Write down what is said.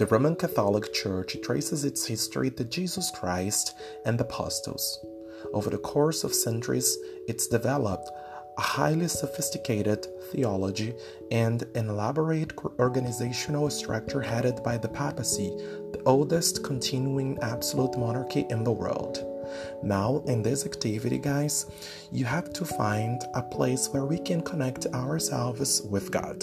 The Roman Catholic Church traces its history to Jesus Christ and the apostles. Over the course of centuries, it's developed a highly sophisticated theology and an elaborate organizational structure headed by the papacy, the oldest continuing absolute monarchy in the world. Now, in this activity, guys, you have to find a place where we can connect ourselves with God.